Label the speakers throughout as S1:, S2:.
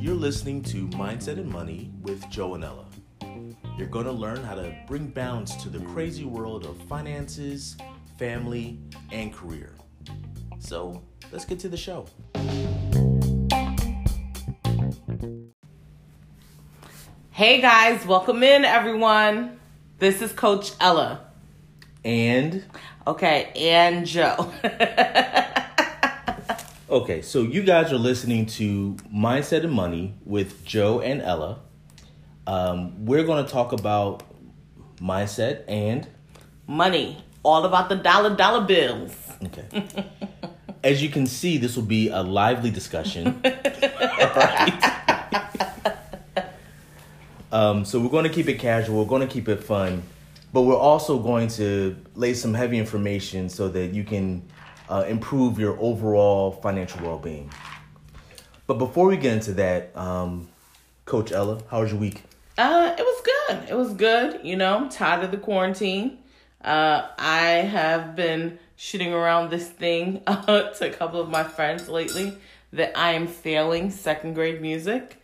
S1: You're listening to Mindset and Money with Joe and Ella. You're going to learn how to bring balance to the crazy world of finances, family, and career. So let's get to the show.
S2: Hey guys, welcome in everyone. This is Coach Ella.
S1: And
S2: Okay, and Joe.
S1: okay, so you guys are listening to Mindset and Money with Joe and Ella. Um, we're going to talk about mindset and
S2: Money, all about the dollar dollar bills.
S1: okay. As you can see, this will be a lively discussion. Um, so we're going to keep it casual. We're going to keep it fun, but we're also going to lay some heavy information so that you can uh, improve your overall financial well-being. But before we get into that, um, Coach Ella, how was your week?
S2: Uh, it was good. It was good. You know, tired of the quarantine. Uh, I have been shooting around this thing uh, to a couple of my friends lately that I am failing second grade music.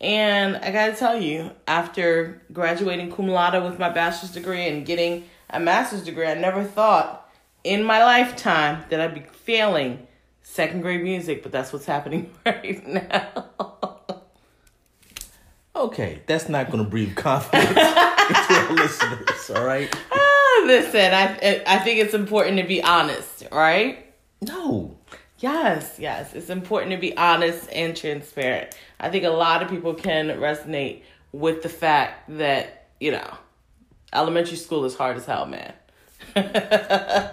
S2: And I gotta tell you, after graduating cum laude with my bachelor's degree and getting a master's degree, I never thought in my lifetime that I'd be failing second grade music, but that's what's happening right now.
S1: Okay, that's not going to breathe confidence into our listeners. All right?
S2: Ah, Listen, I I think it's important to be honest, right?
S1: No.
S2: Yes, yes, it's important to be honest and transparent. I think a lot of people can resonate with the fact that you know, elementary school is hard as hell, man. as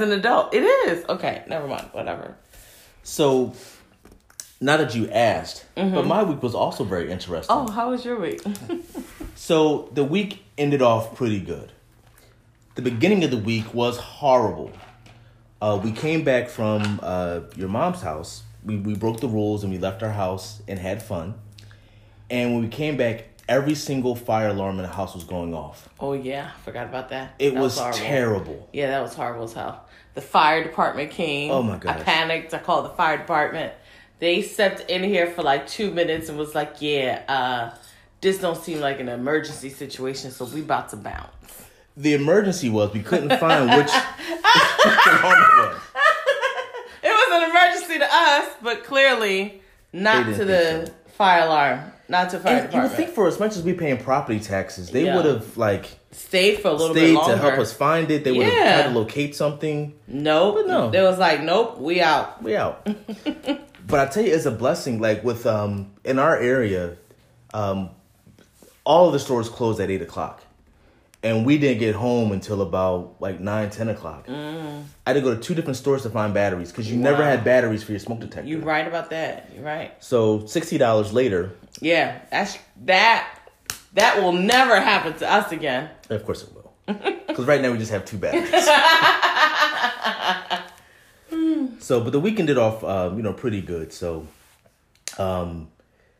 S2: an adult, it is okay. Never mind, whatever.
S1: So, now that you asked, but my week was also very interesting.
S2: Oh, how was your week?
S1: So the week ended off pretty good. The beginning of the week was horrible. Uh, we came back from uh, your mom's house. We, we broke the rules and we left our house and had fun. And when we came back, every single fire alarm in the house was going off.
S2: oh yeah, I forgot about that.
S1: It
S2: That
S1: was,
S2: horrible.
S1: terrible.
S2: Yeah, that was horrible as hell. The fire department came.
S1: Oh my
S2: god!
S1: I
S2: panicked. I called the fire department. They stepped in here for like two minutes and was like, "Yeah, uh, this don't seem like an emergency situation, so we about to bounce."
S1: The emergency was we couldn't find which alarm it was.
S2: It was an emergency to us, but clearly not to the
S1: think
S2: fire alarm, not to fire
S1: And you would think for as much as we paying property taxes, they
S2: Yeah.
S1: would have like
S2: Stayed for a little
S1: stayed
S2: bit longer.
S1: to help us find it. They would have
S2: Yeah.
S1: tried to locate something.
S2: Nope.
S1: But no.
S2: They was like, "Nope, we out."
S1: we out. but I tell you, it's a blessing. Like with um in our area, um, all of the stores closed at eight o'clock, and we didn't get home until about like nine, ten o'clock. I had to go to two different stores to find batteries because you never had batteries for your smoke detector.
S2: you're right about that? you're right.
S1: So sixty dollars later,
S2: Yeah, that's that. That will never happen to us again.
S1: of course it will. Because right now we just have two batteries. so, but the weekend did off, um, you know, pretty good. So, um,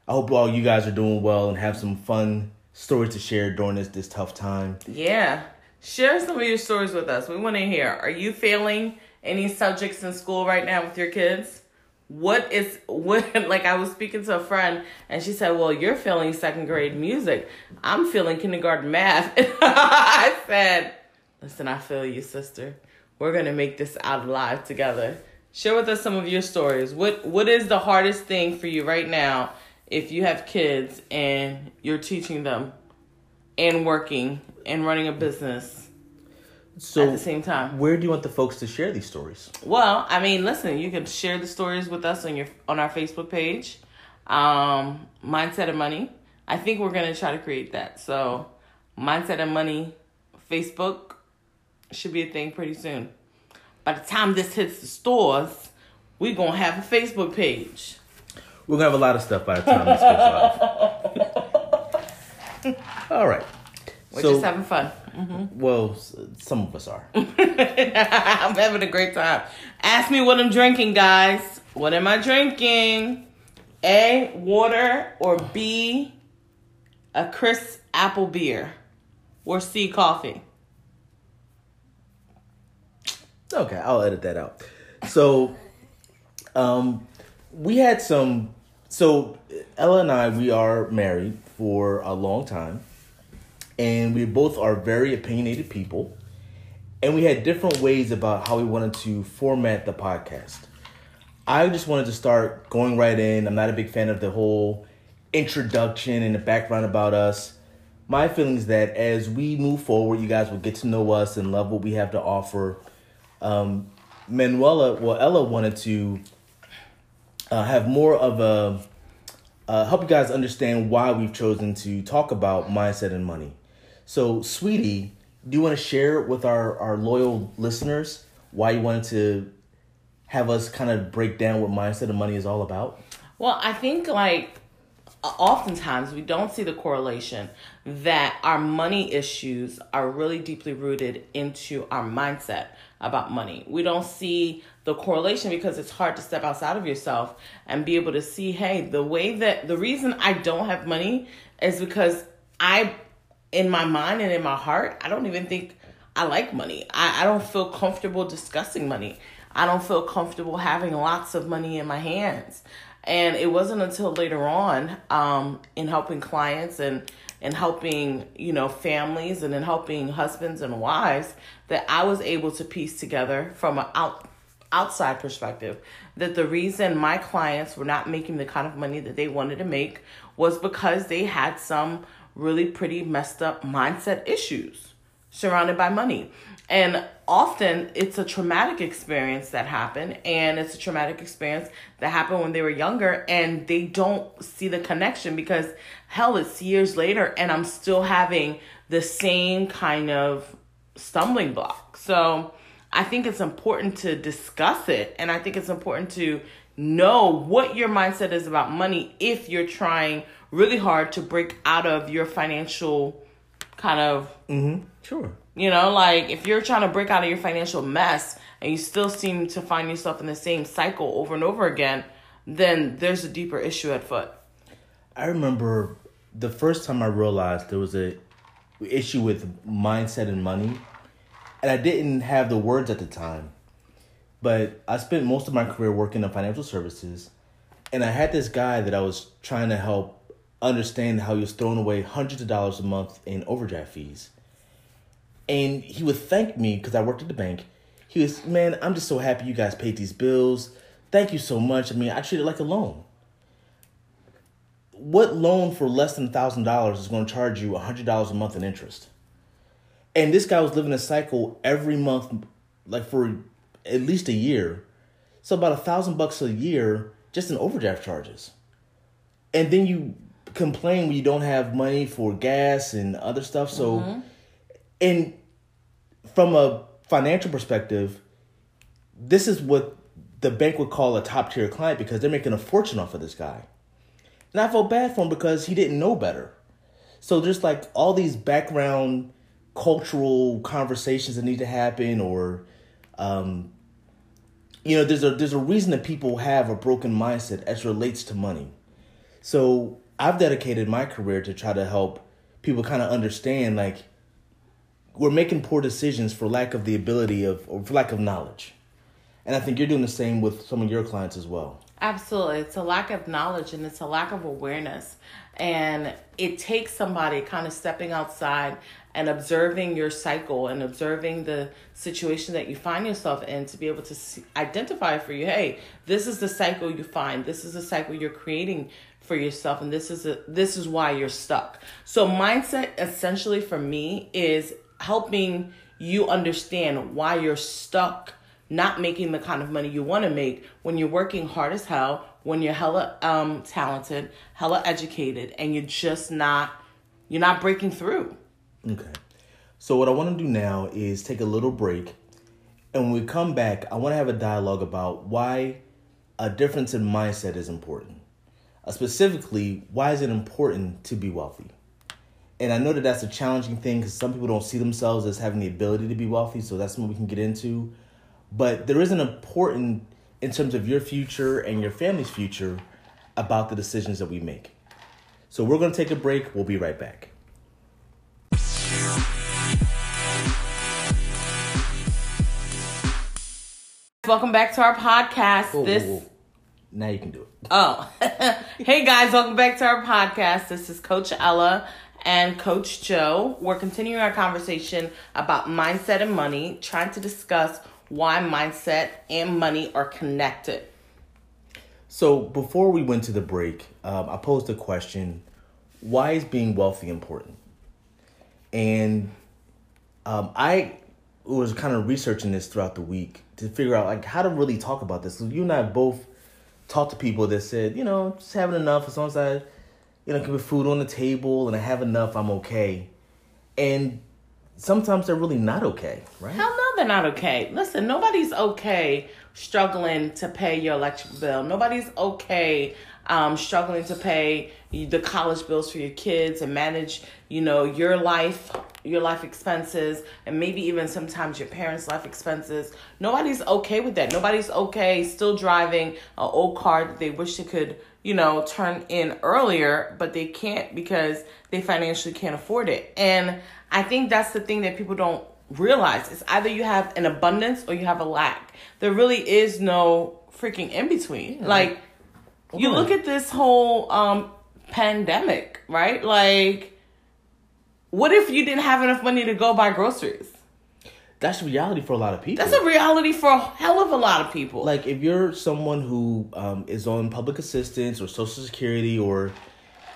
S1: I hope all you guys are doing well and have some fun stories to share during this this tough time.
S2: Yeah. Share some of your stories with us. We want to hear. Are you failing any subjects in school right now with your kids? What is what like I was speaking to a friend and she said, "Well, you're failing second grade music. I'm feeling kindergarten math." I said, "Listen, I feel you, sister. We're to make this out alive together." Share with us some of your stories. What what is the hardest thing for you right now if you have kids and you're teaching them and working and running a business
S1: So,
S2: at the same time.
S1: where do you want the folks to share these stories?
S2: Well, I mean, listen, you can share the stories with us on your on our Facebook page, um, Mindset of Money. I think we're gonna try to create that. So, Mindset of Money, Facebook should be a thing pretty soon. By the time this hits the stores, we're gonna have a Facebook page.
S1: We're gonna have a lot of stuff by the time this goes live. All right.
S2: We're
S1: so,
S2: just having fun.
S1: Well, some of us are.
S2: I'm having a great time. Ask me what I'm drinking, guys. What am I drinking? A, water, or B, a crisp apple beer, or C, coffee.
S1: Okay, I'll edit that out. So, Um, we had some. So Ella and I, we are married for a long time, and we both are very opinionated people, and we had different ways about how we wanted to format the podcast. I just wanted to start going right in. I'm not a big fan of the whole introduction and the background about us. My feeling is that as we move forward, you guys will get to know us and love what we have to offer. Um, Manuela, well, Ella wanted to uh, have more of a uh, help you guys understand why we've chosen to talk about mindset and money. So, sweetie, do you want to share with our, our loyal listeners why you wanted to have us kind of break down what mindset of money is all about?
S2: Well, I think like oftentimes we don't see the correlation that our money issues are really deeply rooted into our mindset about money. We don't see the correlation because it's hard to step outside of yourself and be able to see, hey, the way that the reason I don't have money is because I, in my mind and in my heart, I don't even think I like money. I, I don't feel comfortable discussing money. I don't feel comfortable having lots of money in my hands. And it wasn't until later on um, in helping clients and in helping you know families and in helping husbands and wives that I was able to piece together from an out, outside perspective that the reason my clients were not making the kind of money that they wanted to make was because they had some really pretty messed up mindset issues surrounded by money. And often it's a traumatic experience that happened, and it's a traumatic experience that happened when they were younger, and they don't see the connection because hell, it's years later, and I'm still having the same kind of stumbling block. So I think it's important to discuss it, and I think it's important to know what your mindset is about money if you're trying really hard to break out of your financial kind of
S1: mm-hmm. sure
S2: you know, like if you're trying to break out of your financial mess and you still seem to find yourself in the same cycle over and over again, then there's a deeper issue at foot.
S1: I remember the first time I realized there was a issue with mindset and money, and I didn't have the words at the time. But I spent most of my career working in financial services, and I had this guy that I was trying to help understand how he was throwing away hundreds of dollars a month in overdraft fees and he would thank me because I worked at the bank. He was, man, I'm just so happy you guys paid these bills. Thank you so much. I mean, I treat it like a loan. What loan for less than thousand dollars is going to charge you a hundred dollars a month in interest? And this guy was living a cycle every month, like for at least a year. So about a thousand bucks a year just in overdraft charges. And then you complain when you don't have money for gas and other stuff. So, mm-hmm. and from a financial perspective, this is what the bank would call a top tier client because they're making a fortune off of this guy. And I felt bad for him because he didn't know better. So there's like all these background cultural conversations that need to happen or um, you know, there's a there's a reason that people have a broken mindset as relates to money. So I've dedicated my career to try to help people kind of understand like we're making poor decisions for lack of the ability of or for lack of knowledge. And I think you're doing the same with some of your clients as well.
S2: Absolutely. It's a lack of knowledge and it's a lack of awareness. And it takes somebody kind of stepping outside and observing your cycle and observing the situation that you find yourself in to be able to see, identify for you hey, this is the cycle you find, this is the cycle you're creating for yourself and this is a, this is why you're stuck. So mindset essentially for me is helping you understand why you're stuck not making the kind of money you want to make when you're working hard as hell, when you're hella um, talented, hella educated, and you're just not you're not breaking through.
S1: Okay. So what I want to do now is take a little break, and when we come back, I want to have a dialogue about why a difference in mindset is important. Uh, specifically, why is it important to be wealthy? and I know that that's a challenging thing because some people don't see themselves as having the ability to be wealthy. So that's something we can get into. But there is an important in terms of your future and your family's future about the decisions that we make. So we're going to take a break. We'll be right back.
S2: Welcome back to our podcast. Whoa, this. Whoa, whoa.
S1: Now you can do it.
S2: Oh, hey guys, welcome back to our podcast. This is Coach Ella and Coach Joe. We're continuing our conversation about mindset and money, trying to discuss why mindset and money are connected.
S1: So before we went to the break, um, I posed a question: Why is being wealthy important? And um, I was kind of researching this throughout the week to figure out like how to really talk about this. So you and I both talked to people that said, you know, just having enough as long as I, you know, can put food on the table and I have enough, I'm okay. And sometimes they're really not okay, right?
S2: Hell no, they're not okay. Listen, nobody's okay struggling to pay your electric bill. Nobody's okay um, struggling to pay the college bills for your kids and manage, you know, your life, your life expenses, and maybe even sometimes your parents' life expenses. Nobody's okay with that. Nobody's okay still driving an old car that they wish they could, you know, turn in earlier, but they can't because they financially can't afford it. And I think that's the thing that people don't realize. It's either you have an abundance or you have a lack. There really is no freaking in between. Like you look at this whole um pandemic, right? Like what if you didn't have enough money to go buy groceries?
S1: That's reality for a lot of people.
S2: That's a reality for a hell of a lot of people.
S1: like if you're someone who um, is on public assistance or social security or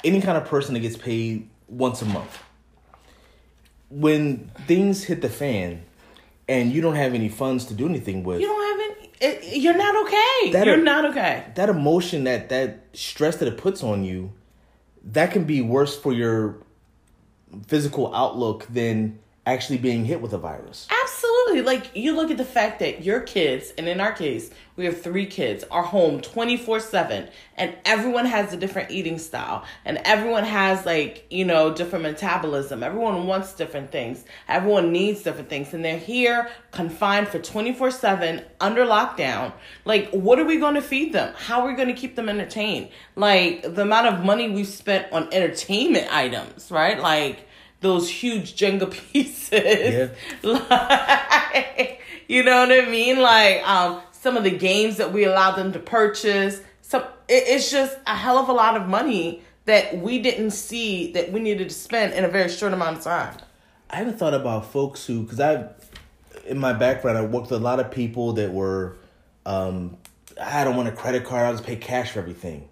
S1: any kind of person that gets paid once a month when things hit the fan and you don't have any funds to do anything with
S2: you don't have it, you're not okay.
S1: That
S2: you're
S1: are-
S2: not okay.
S1: that emotion that that stress that it puts on you that can be worse for your physical outlook than actually being hit with a virus
S2: Absolutely. Like you look at the fact that your kids, and in our case, we have three kids, are home 24 7, and everyone has a different eating style, and everyone has, like, you know, different metabolism. Everyone wants different things, everyone needs different things, and they're here confined for 24 7 under lockdown. Like, what are we going to feed them? How are we going to keep them entertained? Like, the amount of money we've spent on entertainment items, right? Like, those huge Jenga pieces. like, you know what I mean? Like um, some of the games that we allowed them to purchase. Some it, it's just a hell of a lot of money that we didn't see that we needed to spend in a very short amount of time.
S1: I haven't thought about folks who, because I, in my background, I worked with a lot of people that were, um, I don't want a credit card. I'll just pay cash for everything.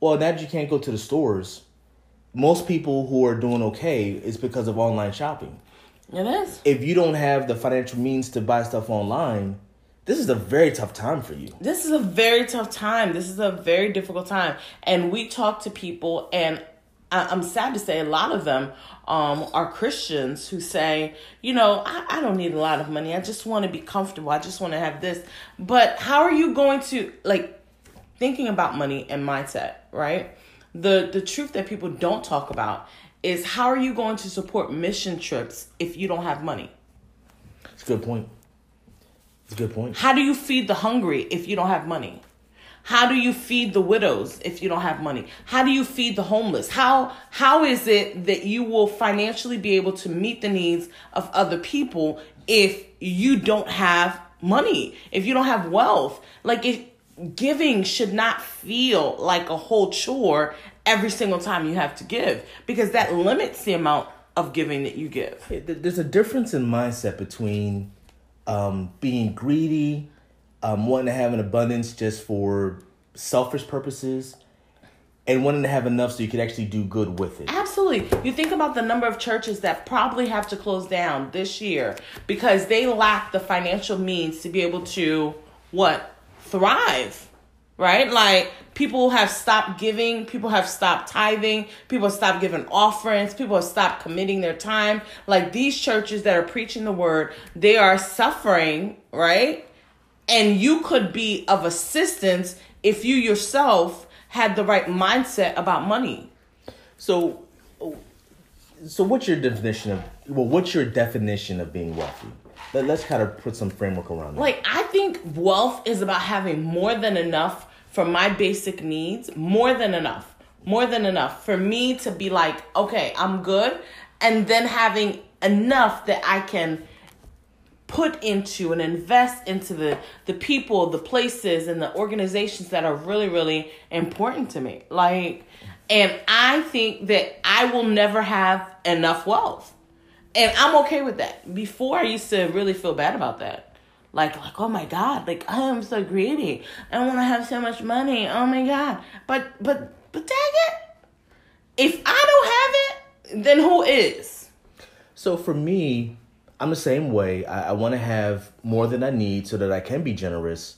S1: Well, now that you can't go to the stores, most people who are doing okay is because of online shopping.
S2: It is.
S1: If you don't have the financial means to buy stuff online, this is a very tough time for you.
S2: This is a very tough time. This is a very difficult time. And we talk to people, and I- I'm sad to say a lot of them um, are Christians who say, you know, I, I don't need a lot of money. I just want to be comfortable. I just want to have this. But how are you going to, like, thinking about money and mindset, right? The, the truth that people don't talk about is how are you going to support mission trips if you don't have money?
S1: It's a good point. It's a good point.
S2: How do you feed the hungry if you don't have money? How do you feed the widows if you don't have money? How do you feed the homeless? How how is it that you will financially be able to meet the needs of other people if you don't have money? If you don't have wealth? Like if giving should not feel like a whole chore every single time you have to give because that limits the amount of giving that you give.
S1: There's a difference in mindset between um, being greedy, um, wanting to have an abundance just for selfish purposes, and wanting to have enough so you could actually do good with it.
S2: Absolutely. You think about the number of churches that probably have to close down this year because they lack the financial means to be able to what? Thrive. Right? Like people have stopped giving, people have stopped tithing, people have stopped giving offerings, people have stopped committing their time. Like these churches that are preaching the word, they are suffering, right? And you could be of assistance if you yourself had the right mindset about money.
S1: So, so what's your definition of well? What's your definition of being wealthy? Let, let's kind of put some framework around that.
S2: Like, I think wealth is about having more than enough for my basic needs, more than enough, more than enough for me to be like, okay, I'm good. And then having enough that I can put into and invest into the the people, the places and the organizations that are really really important to me. Like and I think that I will never have enough wealth. And I'm okay with that. Before I used to really feel bad about that. Like like oh my god, like I am so greedy. I want to have so much money. Oh my god. But but but dang it. If I don't have it, then who is?
S1: So for me, I'm the same way. I, I want to have more than I need so that I can be generous.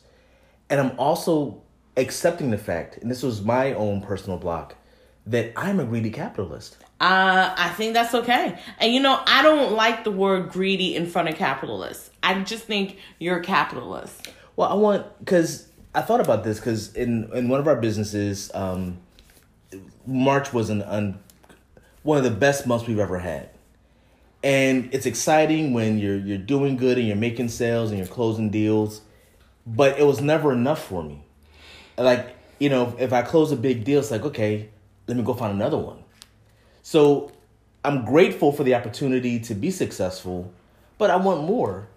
S1: And I'm also accepting the fact, and this was my own personal block, that I'm a greedy capitalist.
S2: Uh, I think that's okay. And you know, I don't like the word greedy in front of capitalist. I just think you're a capitalist.
S1: Well, I want because I thought about this because in in one of our businesses, um, March was an, an one of the best months we've ever had, and it's exciting when you're you're doing good and you're making sales and you're closing deals, but it was never enough for me. Like you know, if I close a big deal, it's like okay, let me go find another one. So I'm grateful for the opportunity to be successful, but I want more.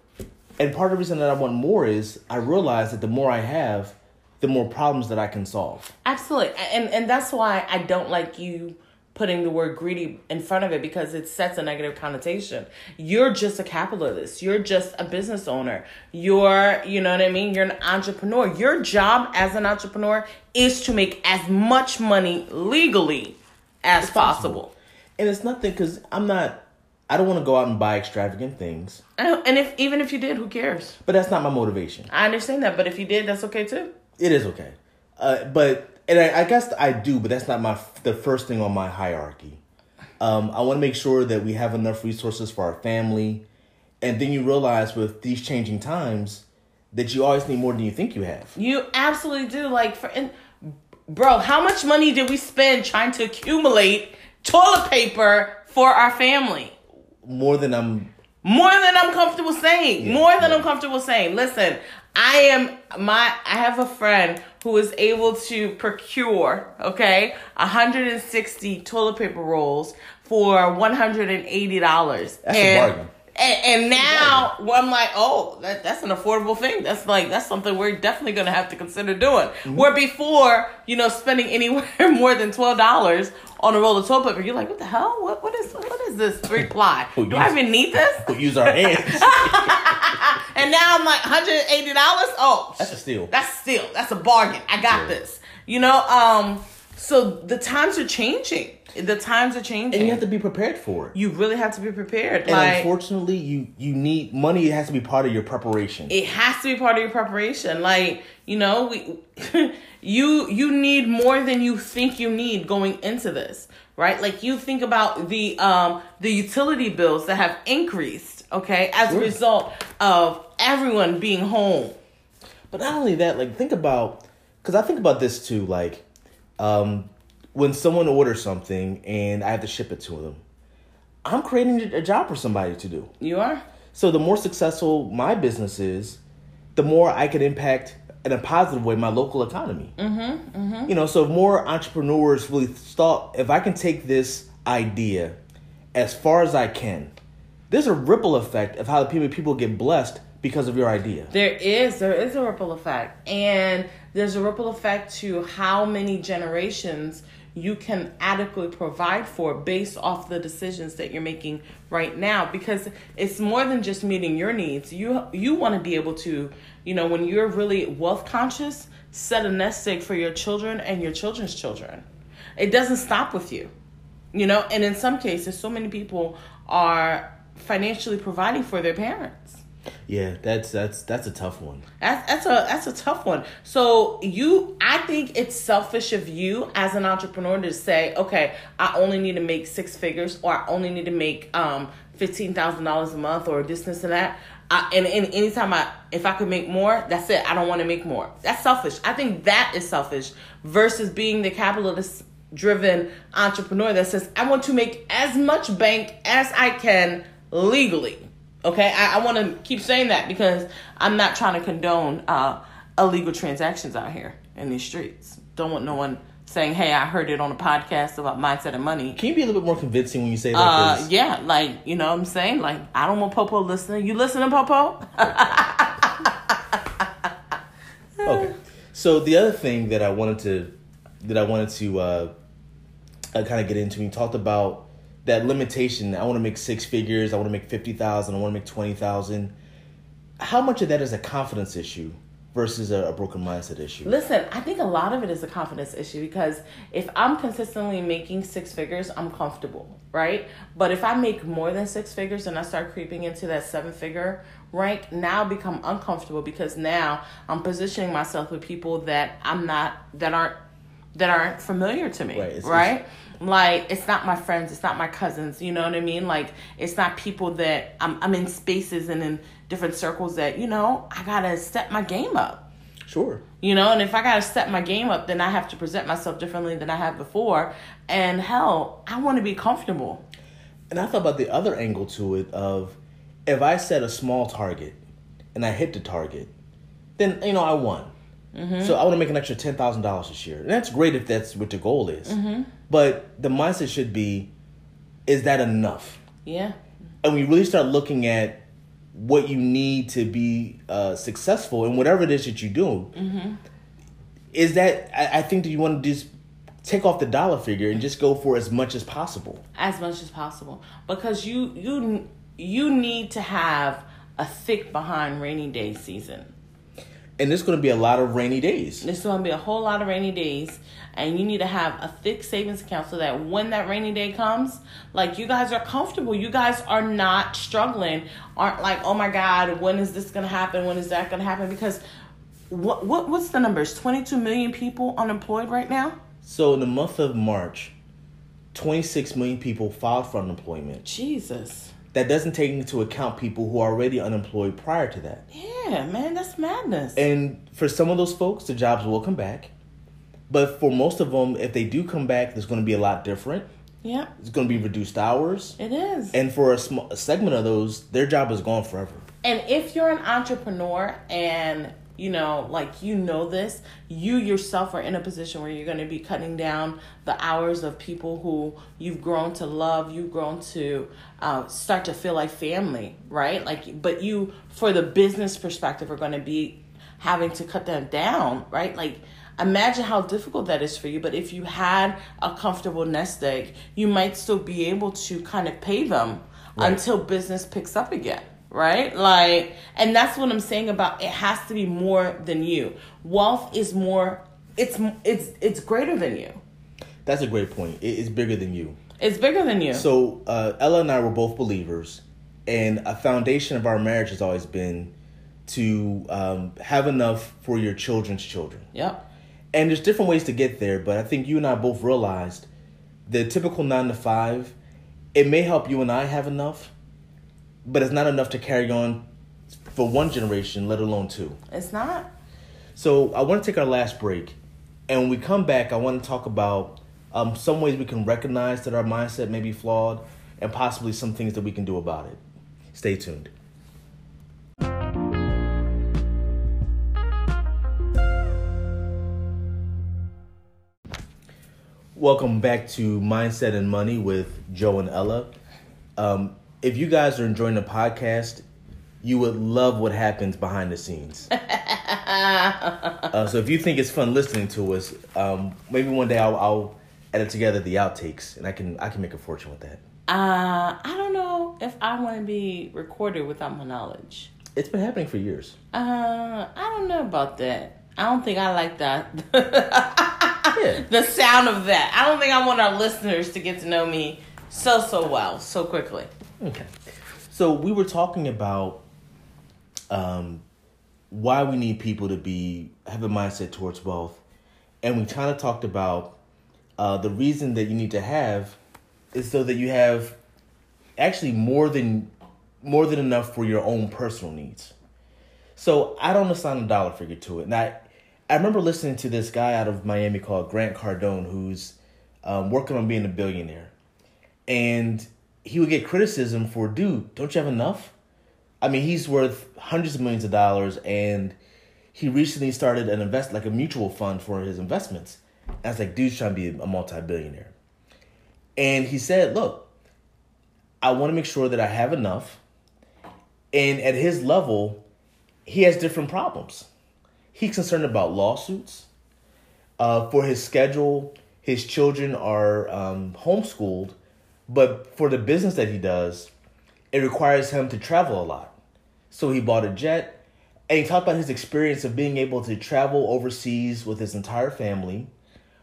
S1: And part of the reason that I want more is I realize that the more I have, the more problems that I can solve.
S2: Absolutely. And and that's why I don't like you putting the word greedy in front of it because it sets a negative connotation. You're just a capitalist. You're just a business owner. You're, you know what I mean? You're an entrepreneur. Your job as an entrepreneur is to make as much money legally as possible.
S1: And it's nothing because I'm not. I don't want to go out and buy extravagant things.
S2: And if even if you did, who cares?
S1: But that's not my motivation.
S2: I understand that, but if you did, that's okay too.
S1: It is okay. Uh, but and I, I, guess I do, but that's not my the first thing on my hierarchy. Um, I want to make sure that we have enough resources for our family, and then you realize with these changing times that you always need more than you think you have.
S2: You absolutely do. Like for and, bro, how much money did we spend trying to accumulate toilet paper for our family?
S1: More than I'm.
S2: More than I'm comfortable saying. Yeah, more than yeah. I'm comfortable saying. Listen, I am my I have a friend who is able to procure, okay, 160 toilet paper rolls for $180.
S1: That's
S2: and,
S1: a bargain.
S2: And, and now I'm like, oh, that, that's an affordable thing. That's like that's something we're definitely gonna have to consider doing. Mm-hmm. Where before, you know, spending anywhere more than twelve dollars on a roll of toilet paper, you're like, what the hell? What what is what is this three ply? Do use, I even need this?
S1: we use our hands.
S2: and now I'm like, hundred eighty dollars. Oh,
S1: that's a steal.
S2: That's a steal. That's a bargain. I got yeah. this. You know, um, so the times are changing the times are changing,
S1: and you have to be prepared for it.
S2: You really have to be prepared.
S1: And like, unfortunately, you you need money. It has to be part of your preparation.
S2: It has to be part of your preparation. Like you know, we you you need more than you think you need going into this, right? Like you think about the um the utility bills that have increased, okay, as sure. a result of everyone being home.
S1: But not only that, like think about because I think about this too, like um when someone orders something and I have to ship it to them, I'm creating a job for somebody to do.
S2: You are?
S1: So the more successful my business is, the more I can impact in a positive way my local economy.
S2: Mm-hmm, mm-hmm.
S1: You know, so if more entrepreneurs really thought, if I can take this idea as far as I can, there's a ripple effect of how the people people get blessed because of your idea.
S2: There is, there is a ripple effect, and there's a ripple effect to how many generations you can adequately provide for based off the decisions that you're making right now. Because it's more than just meeting your needs. You you want to be able to you know when you're really wealth conscious set a nest egg for your children and your children's children. It doesn't stop with you you know? And in some cases so many people are financially providing for their parents
S1: yeah, that's that's that's a tough one.
S2: That's that's a that's a tough one. So you, I think it's selfish of you as an entrepreneur to say, okay, I only need to make six figures, or I only need to make um fifteen thousand dollars a month, or this, this, and that. I, and, and anytime I, if I could make more, that's it. I don't want to make more. That's selfish. I think that is selfish versus being the capitalist driven entrepreneur that says, I want to make as much bank as I can legally Okay, I, I want to keep saying that because I'm not trying to condone uh, illegal transactions out here in these streets. Don't want no one saying, "Hey, I heard it on a podcast about mindset and money."
S1: Can you be a little bit more convincing when you say that?
S2: Uh,
S1: 'Cause
S2: yeah, like you know what I'm saying. Like I don't want Popo listening. You listening, Popo?
S1: Okay. So the other thing that I wanted to that I wanted to uh, uh, kind of get into, we talked about that limitation. I want to make six figures. I want to make fifty thousand. I want to make twenty thousand. How much of that is a confidence issue versus a, a broken mindset issue?
S2: Listen, I think a lot of it is a confidence issue because if I'm consistently making six figures, I'm comfortable, right? But if I make more than six figures and I start creeping into that seven figure rank, now I become uncomfortable because now I'm positioning myself with people that I'm not that aren't that aren't familiar to me,
S1: Right, it's-
S2: right? Like it's not my friends, it's not my cousins, you know what I mean? Like it's not people that I'm I'm in spaces and in different circles that, you know, I got to step my game up.
S1: Sure.
S2: You know, and if I got to step my game up, then I have to present myself differently than I have before. And hell, I want to be comfortable.
S1: And I thought about the other angle to it of if I set a small target and I hit the target, then you know I won. Mm-hmm. So I want to make an extra ten thousand dollars this year, and that's great if that's what the goal is. Mm-hmm. But the mindset should be, is that enough?
S2: Yeah.
S1: And we really start looking at what you need to be uh, successful in whatever it is that you do. Is that I, I think that you want to just take off the dollar figure and just go for as much as possible.
S2: As much as possible. Because you you you need to have a thick behind rainy day season.
S1: And there's going to be a lot of rainy days.
S2: There's going to be a whole lot of rainy days, and you need to have a thick savings account so that when that rainy day comes, like you guys are comfortable. You guys are not struggling. Aren't like, oh my God, when is this going to happen? When is that going to happen? Because what what what's the numbers? 22 million people unemployed right now.
S1: So in the month of March, 26 million people filed for unemployment.
S2: Jesus.
S1: That doesn't take into account people who are already unemployed prior to that.
S2: Yeah, man, that's madness.
S1: And for some of those folks, the jobs will come back. But for most of them, if they do come back, there's going to be a lot different.
S2: yeah,
S1: It's going to be reduced hours.
S2: it is.
S1: And for a, small, a segment of those, their job is gone forever.
S2: And if you're an entrepreneur and you know, like you know this, you yourself are in a position where you're going to be cutting down the hours of people who you've grown to love, you've grown to uh, start to feel like family, right? Like, but you, for the business perspective, are going to be having to cut them down, right? Like, imagine how difficult that is for you. But if you had a comfortable nest egg, you might still be able to kind of pay them
S1: Right.
S2: until business picks up again right like and that's what i'm saying about it has to be more than you wealth is more it's it's it's greater than you
S1: That's a great point. It is bigger than you.
S2: it's bigger than you
S1: So uh, Ella and I were both believers, and a foundation of our marriage has always been to um, have enough for your children's children.
S2: yep
S1: And there's different ways to get there, but I think you and I both realized the typical nine to five, it may help you and I have enough, but it's not enough to carry on for one generation, let alone two.
S2: it's not
S1: So I want to take our last break, and when we come back, I want to talk about um, some ways we can recognize that our mindset may be flawed, and possibly some things that we can do about it. Stay tuned. Welcome back to Mindset and Money with Joe and Ella. Um, if you guys are enjoying the podcast, you would love what happens behind the scenes. Uh, so if you think it's fun listening to us, um, maybe one day I'll, I'll edit together the outtakes, and I can I can make a fortune with that.
S2: uh i don't know if i want to be recorded without my knowledge
S1: It's been happening for years.
S2: uh i don't know about that i don't think i like that
S1: Yeah.
S2: the sound of that i don't think i want our listeners to get to know me so so well so quickly
S1: Okay. So we were talking about um, why we need people to be have a mindset towards wealth, and we kind of talked about uh, the reason that you need to have is so that you have actually more than more than enough for your own personal needs. So I don't assign a dollar figure to it. And I, I remember listening to this guy out of Miami called Grant Cardone, who's um, working on being a billionaire, and he would get criticism for, dude, don't you have enough? I mean, he's worth hundreds of millions of dollars, and he recently started an invest like a mutual fund for his investments. And I was like, dude's trying to be a multi-billionaire. And he said, look, I want to make sure that I have enough. And at his level, he has different problems. He's concerned about lawsuits. Uh, for his schedule, his children are um, homeschooled, but for the business that he does, it requires him to travel a lot. So he bought a jet, and he talked about his experience of being able to travel overseas with his entire family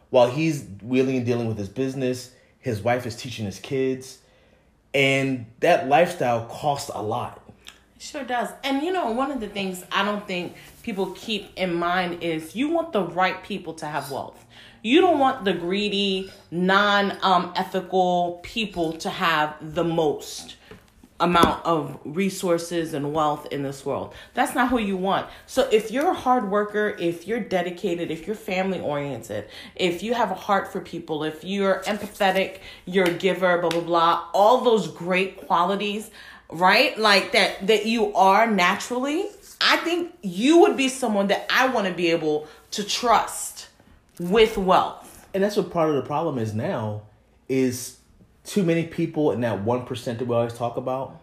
S1: while he's wheeling and dealing with his business. His wife is teaching his kids, and that lifestyle costs a lot.
S2: It sure does. And you know, one of the things I don't think people keep in mind is you want the right people to have wealth. You don't want the greedy, non um, ethical people to have the most amount of resources and wealth in this world. That's not who you want. So if you're a hard worker, if you're dedicated, if you're family oriented, if you have a heart for people, if you're empathetic, you're a giver, blah blah blah, all those great qualities, right? Like that that you are naturally, I think you would be someone that I want to be able to trust with wealth.
S1: And that's what part of the problem is now is too many people in that 1% that we always talk about,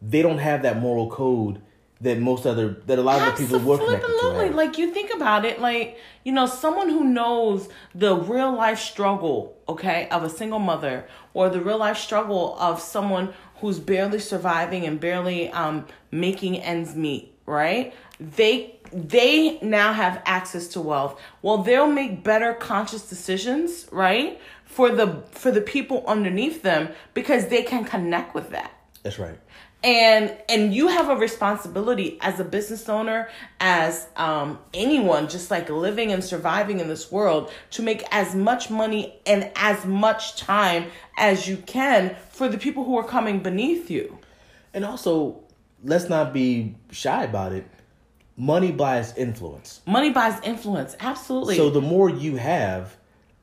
S1: they don't have that moral code that most other that a lot of the people were connected to.
S2: Like you think about it, like you know, someone who knows the real life struggle, okay, of a single mother, or the real life struggle of someone who's barely surviving and barely um making ends meet, right? They they now have access to wealth. Well, they'll make better conscious decisions, right? For the for the people underneath them because they can connect with that.
S1: That's right.
S2: And and you have a responsibility as a business owner, as um, anyone just like living and surviving in this world to make as much money and as much time as you can for the people who are coming beneath you.
S1: And also, let's not be shy about it money buys influence.
S2: Money buys influence, absolutely.
S1: So the more you have,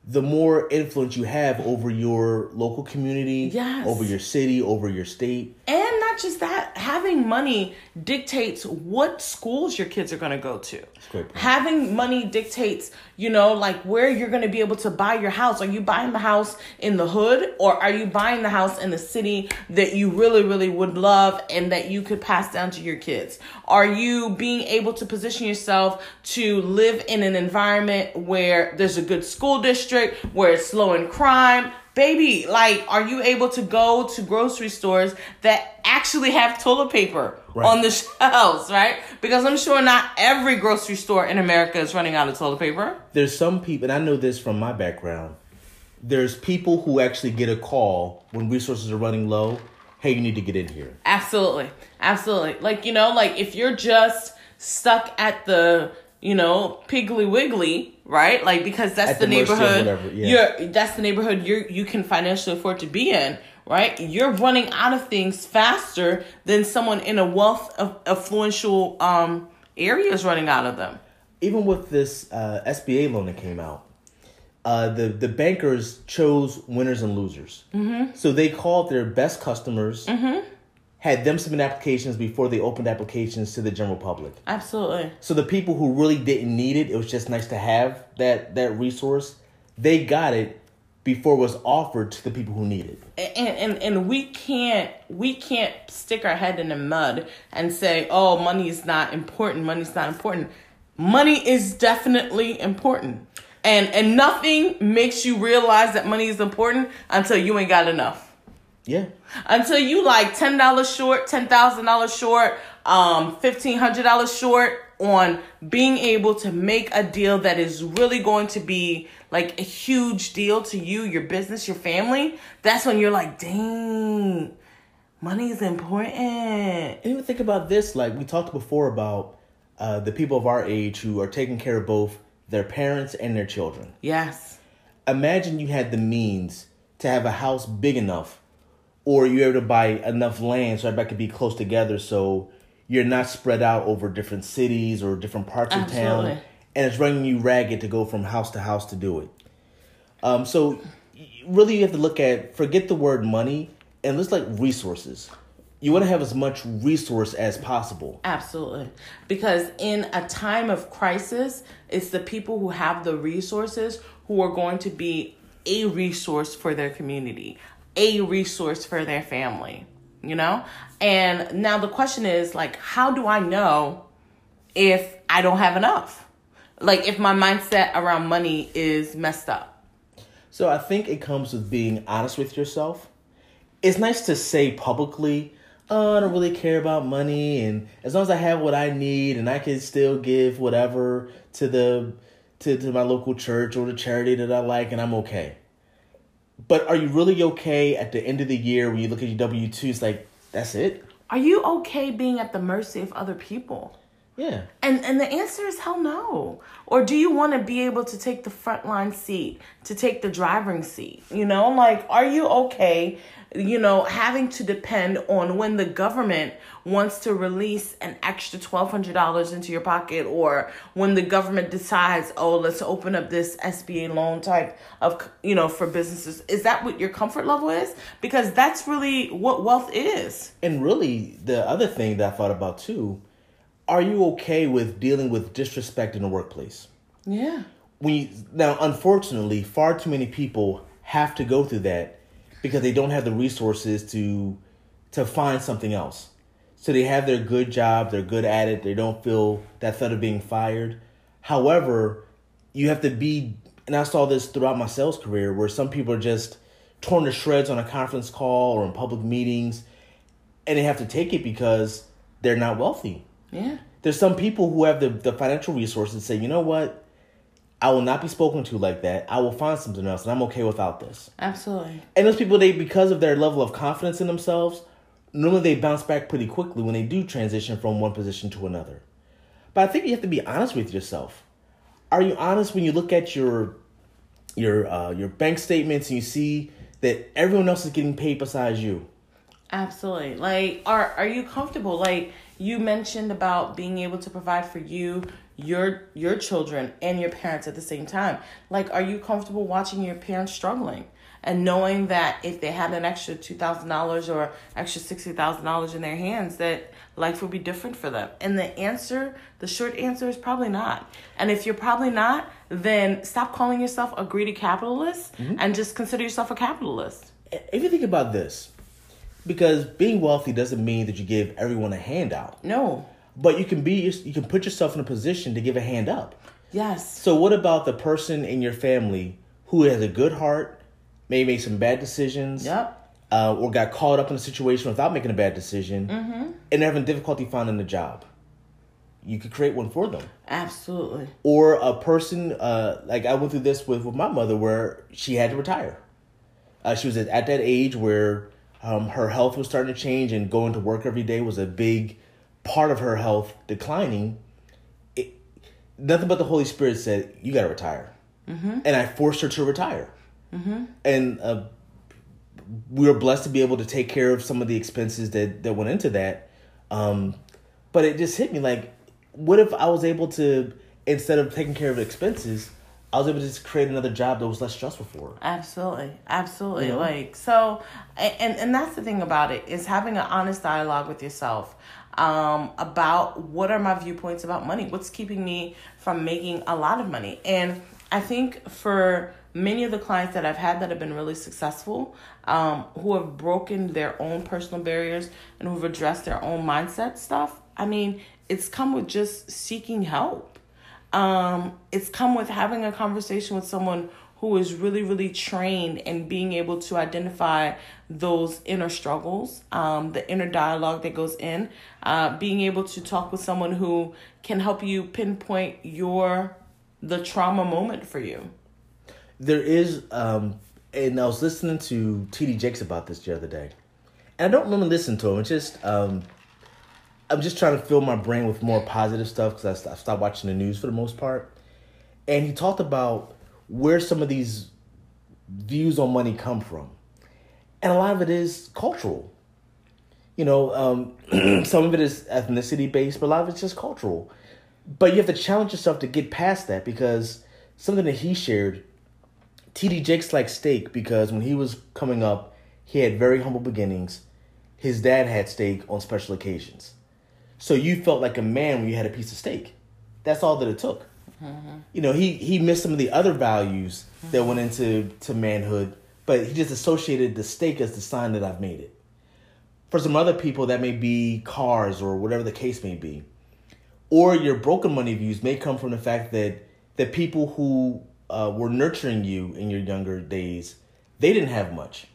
S1: the more influence you have over your local community,
S2: yes.
S1: over your city, over your state.
S2: And not just that, having money dictates what schools your kids are going to go to. Having money dictates, you know, like where you're going to be able to buy your house. Are you buying the house in the hood or are you buying the house in the city that you really, really would love and that you could pass down to your kids? Are you being able to position yourself to live in an environment where there's a good school district, where it's low in crime? Baby, like, are you able to go to grocery stores that actually have toilet paper right. on the shelves, right? Because I'm sure not every grocery store in America is running out of toilet paper.
S1: There's some people, and I know this from my background, there's people who actually get a call when resources are running low. Hey, you need to get in here.
S2: Absolutely. Absolutely. Like, you know, like if you're just stuck at the, you know, Piggly Wiggly, right? Like because that's at the, the neighborhood. Yeah. You're that's the neighborhood you you can financially afford to be in, right? You're running out of things faster than someone in a wealth of affluential um area is running out of them.
S1: Even with this uh, SBA loan that came out, uh, the the bankers chose winners and losers. Mm-hmm. So they called their best customers. Mm-hmm had them submit applications before they opened applications to the general public.
S2: Absolutely.
S1: So the people who really didn't need it, it was just nice to have that that resource. They got it before it was offered to the people who need it.
S2: And, and and we can't we can't stick our head in the mud and say, "Oh, money is not important. Money's not important." Money is definitely important. And and nothing makes you realize that money is important until you ain't got enough.
S1: Yeah.
S2: Until you like ten dollars short, ten thousand dollars short, um, fifteen hundred dollars short on being able to make a deal that is really going to be like a huge deal to you, your business, your family. That's when you're like, dang, money is important. And
S1: even think about this, like we talked before about uh, the people of our age who are taking care of both their parents and their children.
S2: Yes.
S1: Imagine you had the means to have a house big enough or you're able to buy enough land so everybody could be close together so you're not spread out over different cities or different parts Absolutely. of town and it's running you ragged to go from house to house to do it um, so really you have to look at forget the word money and let's like resources you want to have as much resource as possible.
S2: Absolutely. Because in a time of crisis, it's the people who have the resources who are going to be a resource for their community, a resource for their family, you know? And now the question is like how do I know if I don't have enough? Like if my mindset around money is messed up.
S1: So I think it comes with being honest with yourself. It's nice to say publicly, oh, I don't really care about money, and as long as I have what I need and I can still give whatever to the to, to my local church or the charity that I like, and I'm okay. But are you really okay at the end of the year when you look at your W two? It's like that's it.
S2: Are you okay being at the mercy of other people?
S1: Yeah.
S2: And and the answer is hell no. Or do you want to be able to take the front line seat, to take the driving seat? You know, like are you okay, you know, having to depend on when the government wants to release an extra $1200 into your pocket or when the government decides, "Oh, let's open up this SBA loan type of, you know, for businesses." Is that what your comfort level is? Because that's really what wealth is.
S1: And really the other thing that I thought about too are you okay with dealing with disrespect in the workplace?
S2: Yeah.
S1: You, now, unfortunately, far too many people have to go through that because they don't have the resources to to find something else. So they have their good job, they're good at it, they don't feel that threat of being fired. However, you have to be, and I saw this throughout my sales career, where some people are just torn to shreds on a conference call or in public meetings, and they have to take it because they're not wealthy.
S2: Yeah.
S1: There's some people who have the, the financial resources to say, you know what? I will not be spoken to like that. I will find something else, and I'm okay without this.
S2: Absolutely.
S1: And those people, they because of their level of confidence in themselves, normally they bounce back pretty quickly when they do transition from one position to another. But I think you have to be honest with yourself. Are you honest when you look at your your uh, your bank statements and you see that everyone else is getting paid besides you?
S2: Absolutely. Like, are are you comfortable? Like you mentioned about being able to provide for you, your your children, and your parents at the same time. Like, are you comfortable watching your parents struggling and knowing that if they had an extra two thousand dollars or extra sixty thousand dollars in their hands, that life would be different for them? And the answer, the short answer, is probably not. And if you're probably not, then stop calling yourself a greedy capitalist mm-hmm. and just consider yourself a capitalist.
S1: If you think about this, because being wealthy doesn't mean that you give everyone a handout,
S2: No.
S1: but you can be you can put yourself in a position to give a hand up.
S2: Yes.
S1: So what about the person in your family who has a good heart, may made some bad decisions,
S2: Yep.
S1: uh, or got caught up in a situation without making a bad decision,
S2: Mm-hmm.
S1: and they're having difficulty finding a job? You could create one for them.
S2: Absolutely.
S1: Or a person uh, like I went through this with with my mother, where she had to retire. Uh, she was at, at that age where um, her health was starting to change, and going to work every day was a big part of her health declining. It, nothing but the Holy Spirit said, "You got to retire," and I forced her to retire. And uh, we were blessed to be able to take care of some of the expenses that that went into that. Um, but it just hit me like, what if I was able to instead of taking care of expenses, I was able to just create another job that was less stressful for her.
S2: Absolutely. Absolutely.
S1: You know?
S2: Like so and and that's the thing about it is having an honest dialogue with yourself um about what are my viewpoints about money? What's keeping me from making a lot of money? And I think for many of the clients that I've had that have been really successful, um, who have broken their own personal barriers and who've addressed their own mindset stuff, I mean, it's come with just seeking help um, it's come with having a conversation with someone who is really, really trained and being able to identify those inner struggles, um, the inner dialogue that goes in, uh, being able to talk with someone who can help you pinpoint your the trauma moment for you.
S1: There is, um, and I was listening to TD Jakes about this the other day, and I don't normally listen to him. It's just, um, I'm just trying to fill my brain with more positive stuff because I, I stopped watching the news for the most part. And he talked about where some of these views on money come from, and a lot of it is cultural. You know, um, some of it is ethnicity based, but a lot of it's just cultural. But you have to challenge yourself to get past that because something that he shared TD Jakes liked steak because when he was coming up, he had very humble beginnings, his dad had steak on special occasions. So you felt like a man when you had a piece of steak. That's all that it took. You know, he he missed some of the other values that went into to manhood, but he just associated the steak as the sign that I've made it. For some other people, that may be cars or whatever the case may be. Or your broken money views may come from the fact that the people who uh, were nurturing you in your younger days, they didn't have much.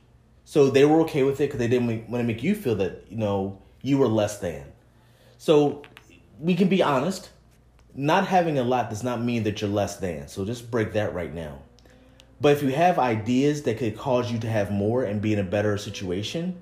S1: So they were okay with it because they didn't want to make you feel that, you know, you were less than. So we can be honest. Not having a lot does not mean that you're less than. So just break that right now. But if you have ideas that could cause you to have more and be in a better situation,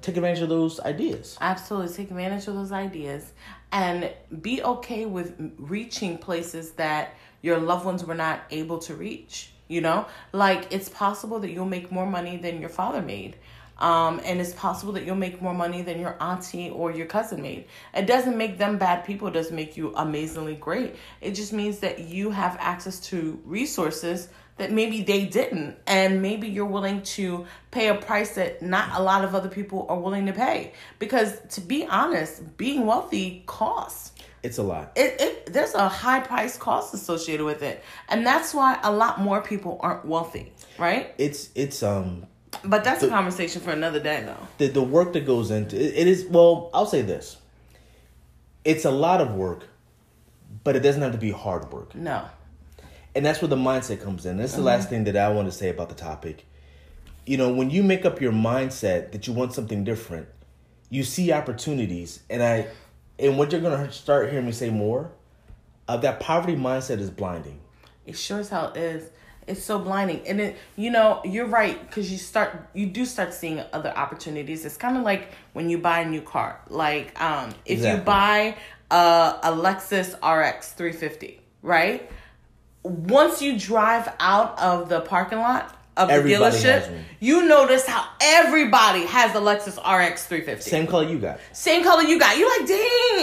S1: take advantage of those ideas.
S2: Absolutely. Take advantage of those ideas and be okay with reaching places that your loved ones were not able to reach. You know, like it's possible that you'll make more money than your father made. Um, and it's possible that you'll make more money than your auntie or your cousin made. It doesn't make them bad people, it doesn't make you amazingly great. It just means that you have access to resources that maybe they didn't. And maybe you're willing to pay a price that not a lot of other people are willing to pay. Because to be honest, being wealthy costs.
S1: It's a lot.
S2: It, it there's a high price cost associated with it. And that's why a lot more people aren't wealthy, right?
S1: It's it's um
S2: But that's a conversation for another day though.
S1: the the work that goes into it, it is well, I'll say this. It's a lot of work, but it doesn't have to be hard work.
S2: No.
S1: And that's where the mindset comes in. That's the last thing that I want to say about the topic. You know, when you make up your mindset that you want something different, you see opportunities, and I, and what you're gonna start hearing me say more, uh, that poverty mindset is blinding.
S2: It sure as hell is. It's so blinding, and it. You know, you're right because you start. You do start seeing other opportunities. It's kind of like when you buy a new car. Like, um, if
S1: Exactly.
S2: you buy a, a Lexus RX 350, right? Once you drive out of the parking lot of the
S1: Everybody has
S2: dealership, you notice how everybody has a Lexus RX 350
S1: Same color you got.
S2: same color you got. You like, dang,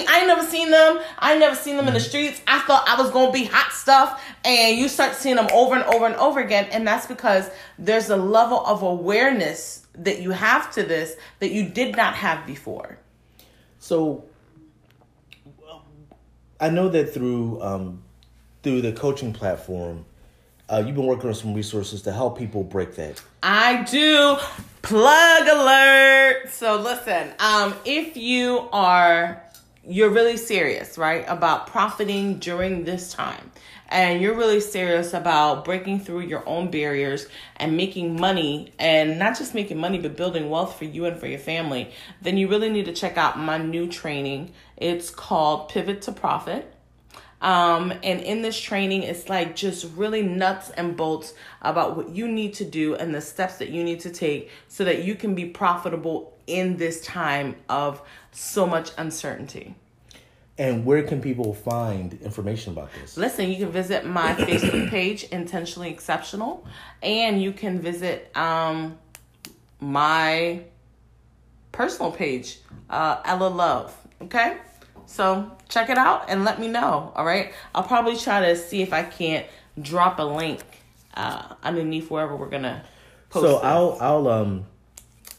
S2: I ain't never seen them. I ain't never seen them in the streets. I thought I was gonna be hot stuff. And you start seeing them over and over and over again. And that's because there's a level of awareness that you have to this that you did not have before.
S1: So I know that through um, through the coaching platform, uh, you've been working on some resources to help people break that.
S2: I do. Plug alert. So listen, um, if you are you're really serious, right, about profiting during this time, and you're really serious about breaking through your own barriers and making money, and not just making money, but building wealth for you and for your family, then you really need to check out my new training. It's called Pivot to Profit. Um, and in this training, it's like just really nuts and bolts about what you need to do and the steps that you need to take so that you can be profitable in this time of so much uncertainty.
S1: And where can people find information about this?
S2: Listen, you can visit my Facebook page, Intentionally Exceptional, and you can visit um, my personal page, uh, Ella Love. Okay? So check it out and let me know. All right? I'll probably try to see if I can't drop a link uh, underneath wherever we're going to post
S1: So
S2: this.
S1: I'll I'll um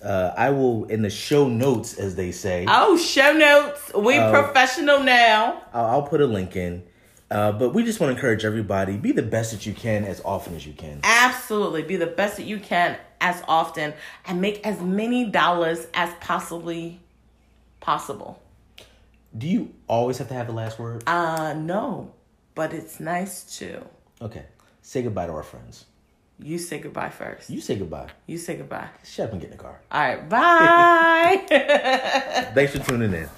S1: uh, I will in the show notes as they say.
S2: Oh, show notes. We
S1: Uh,
S2: professional now.
S1: I'll, I'll put a link in. Uh, but we just want to encourage everybody: be the best that you can as often as you can.
S2: Absolutely. Be the best that you can as often and make as many dollars as possibly possible.
S1: Do you always have to have the last word?
S2: Uh no, but it's nice to.
S1: Okay. Say goodbye to our friends.
S2: You say goodbye first.
S1: You say goodbye.
S2: You say goodbye.
S1: Shut up and get in the car.
S2: All right, bye.
S1: Thanks for tuning in.